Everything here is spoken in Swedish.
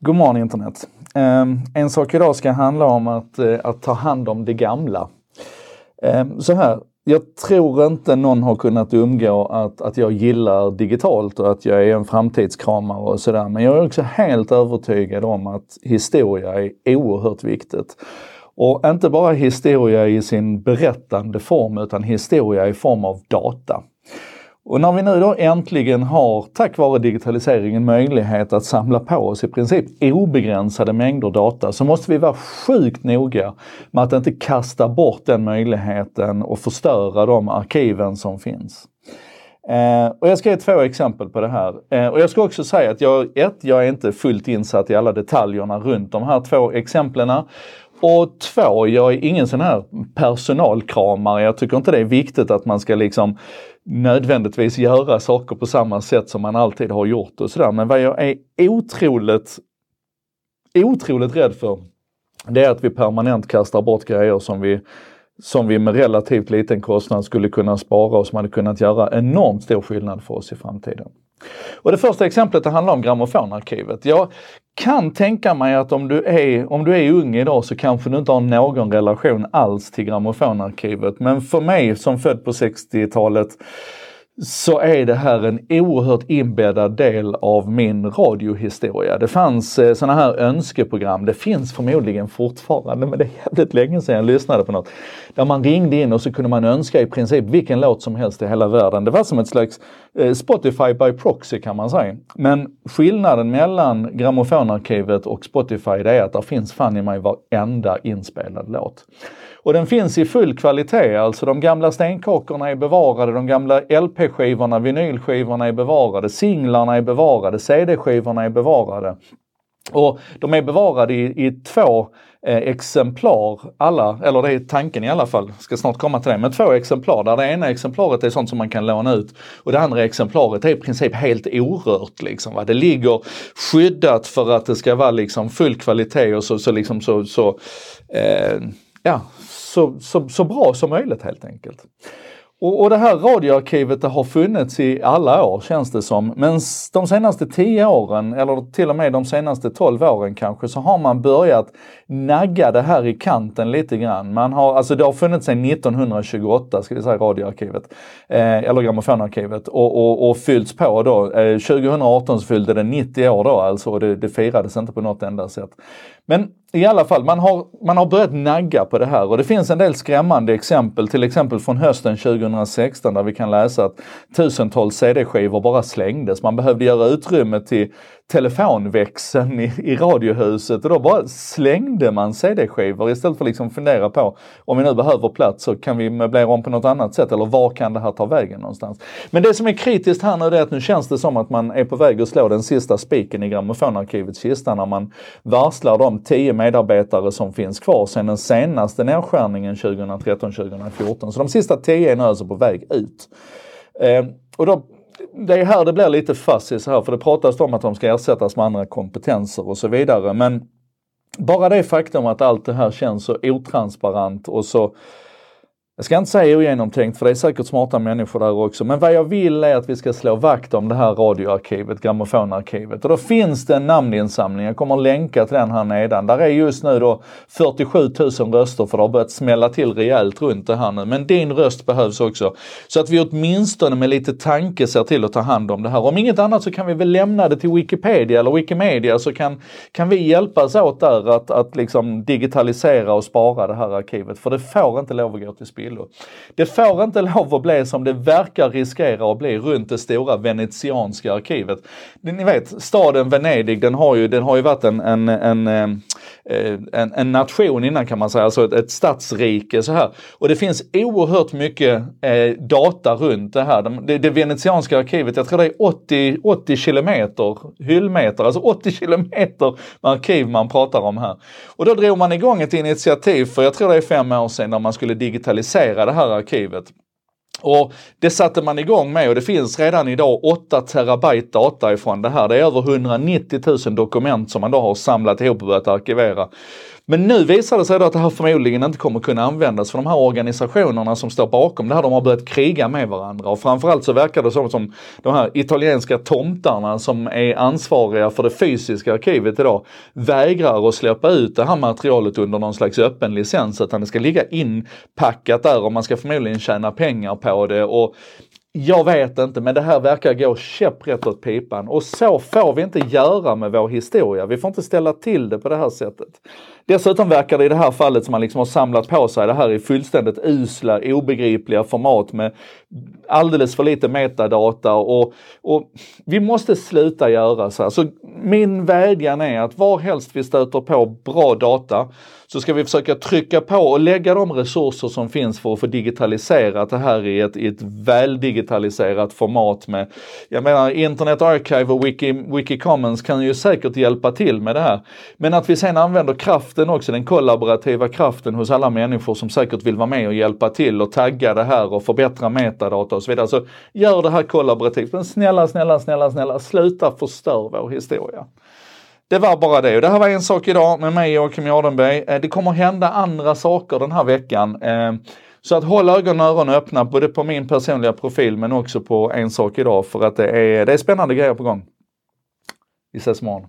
God morgon internet. Ehm, en sak idag ska handla om att, eh, att ta hand om det gamla. Ehm, så här, jag tror inte någon har kunnat undgå att, att jag gillar digitalt och att jag är en framtidskramare och sådär. Men jag är också helt övertygad om att historia är oerhört viktigt. Och inte bara historia i sin berättande form utan historia i form av data. Och när vi nu då äntligen har, tack vare digitaliseringen, möjlighet att samla på oss i princip obegränsade mängder data så måste vi vara sjukt noga med att inte kasta bort den möjligheten och förstöra de arkiven som finns. Eh, och jag ska ge två exempel på det här. Eh, och jag ska också säga att jag, ett, jag är inte fullt insatt i alla detaljerna runt de här två exemplen. Och två, jag är ingen sån här personalkramare. Jag tycker inte det är viktigt att man ska liksom nödvändigtvis göra saker på samma sätt som man alltid har gjort och sådär. Men vad jag är otroligt, otroligt rädd för, det är att vi permanent kastar bort grejer som vi som vi med relativt liten kostnad skulle kunna spara och som hade kunnat göra enormt stor skillnad för oss i framtiden. Och det första exemplet det handlar om grammofonarkivet. Jag kan tänka mig att om du, är, om du är ung idag så kanske du inte har någon relation alls till grammofonarkivet. Men för mig som född på 60-talet så är det här en oerhört inbäddad del av min radiohistoria. Det fanns eh, sådana här önskeprogram, det finns förmodligen fortfarande men det är jävligt länge sedan jag lyssnade på något. Där man ringde in och så kunde man önska i princip vilken låt som helst i hela världen. Det var som ett slags eh, Spotify by proxy kan man säga. Men skillnaden mellan grammofonarkivet och Spotify det är att det finns fan i mig varenda inspelad låt. Och den finns i full kvalitet, alltså de gamla stenkakorna är bevarade, de gamla LP LP-skivorna, vinylskivorna är bevarade, singlarna är bevarade, CD-skivorna är bevarade. Och de är bevarade i, i två eh, exemplar, alla, eller det är tanken i alla fall, ska snart komma till det, men två exemplar där det ena exemplaret är sånt som man kan låna ut och det andra exemplaret är i princip helt orört. Liksom, va? Det ligger skyddat för att det ska vara liksom full kvalitet och så, så, liksom, så, så eh, ja, så, så, så bra som möjligt helt enkelt. Och, och det här radioarkivet det har funnits i alla år känns det som. Men de senaste 10 åren, eller till och med de senaste tolv åren kanske, så har man börjat nagga det här i kanten lite grann. Man har, alltså det har funnits sedan 1928, ska vi säga, radioarkivet, eh, eller grammofonarkivet, och, och, och fyllts på då. Eh, 2018 så fyllde det 90 år då alltså, och det, det firades inte på något enda sätt. Men i alla fall, man har, man har börjat nagga på det här och det finns en del skrämmande exempel, till exempel från hösten 2016 där vi kan läsa att tusentals CD-skivor bara slängdes. Man behövde göra utrymme till telefonväxeln i, i radiohuset och då bara slängde man CD-skivor istället för att liksom fundera på om vi nu behöver plats så kan vi möblera om på något annat sätt eller var kan det här ta vägen någonstans. Men det som är kritiskt här nu är att nu känns det som att man är på väg att slå den sista spiken i grammofonarkivets kista när man varslar de 10 medarbetare som finns kvar sedan den senaste nedskärningen 2013-2014. Så de sista 10 är nu alltså på väg ut. Eh, och då det är här det blir lite fuzzy så här, för det pratas om att de ska ersättas med andra kompetenser och så vidare. Men bara det faktum att allt det här känns så otransparent och så jag ska inte säga ogenomtänkt för det är säkert smarta människor där också. Men vad jag vill är att vi ska slå vakt om det här radioarkivet, grammofonarkivet. Och då finns det en namninsamling, jag kommer att länka till den här nedan. Där är just nu då 47 000 röster för det har börjat smälla till rejält runt det här nu. Men din röst behövs också. Så att vi åtminstone med lite tanke ser till att ta hand om det här. Om inget annat så kan vi väl lämna det till Wikipedia eller Wikimedia så kan, kan vi hjälpas åt där att, att liksom digitalisera och spara det här arkivet. För det får inte lov att gå till spel spillo. Det får inte lov att bli som det verkar riskera att bli runt det stora venetianska arkivet. Ni vet, staden Venedig den har ju, den har ju varit en, en, en, eh, en, en nation innan kan man säga, alltså ett, ett stadsrike så här. Och det finns oerhört mycket eh, data runt det här. Det, det venetianska arkivet, jag tror det är 80, 80 kilometer hyllmeter, alltså 80 kilometer arkiv man pratar om här. Och då drog man igång ett initiativ för, jag tror det är fem år sedan, när man skulle digitalisera digitalisera det här arkivet. Och det satte man igång med och det finns redan idag 8 terabyte data ifrån det här. Det är över 190 000 dokument som man då har samlat ihop och börjat arkivera. Men nu visar det sig då att det här förmodligen inte kommer kunna användas för de här organisationerna som står bakom det här, de har börjat kriga med varandra. Och framförallt så verkar det som, som de här italienska tomtarna som är ansvariga för det fysiska arkivet idag vägrar att släppa ut det här materialet under någon slags öppen licens. Utan det ska ligga inpackat där och man ska förmodligen tjäna pengar på det. Och jag vet inte, men det här verkar gå käpprätt åt pipan. Och så får vi inte göra med vår historia. Vi får inte ställa till det på det här sättet. Dessutom verkar det i det här fallet som man liksom har samlat på sig det här i fullständigt usla, obegripliga format med alldeles för lite metadata och, och vi måste sluta göra så här. Så min vädjan är att var helst vi stöter på bra data så ska vi försöka trycka på och lägga de resurser som finns för att få digitaliserat det här i ett, i ett väldigitaliserat format med, jag menar Internet Archive och Wiki, Wiki Commons kan ju säkert hjälpa till med det här. Men att vi sen använder kraften också, den kollaborativa kraften hos alla människor som säkert vill vara med och hjälpa till och tagga det här och förbättra metadata och så vidare. Så gör det här kollaborativt. Men snälla, snälla, snälla, snälla, sluta förstör vår historia. Det var bara det. Och det här var en sak idag med mig Joakim Jardenberg. Eh, det kommer hända andra saker den här veckan. Eh, så att håll ögon och öron öppna både på min personliga profil men också på en sak idag för att det är, det är spännande grejer på gång. Vi ses imorgon.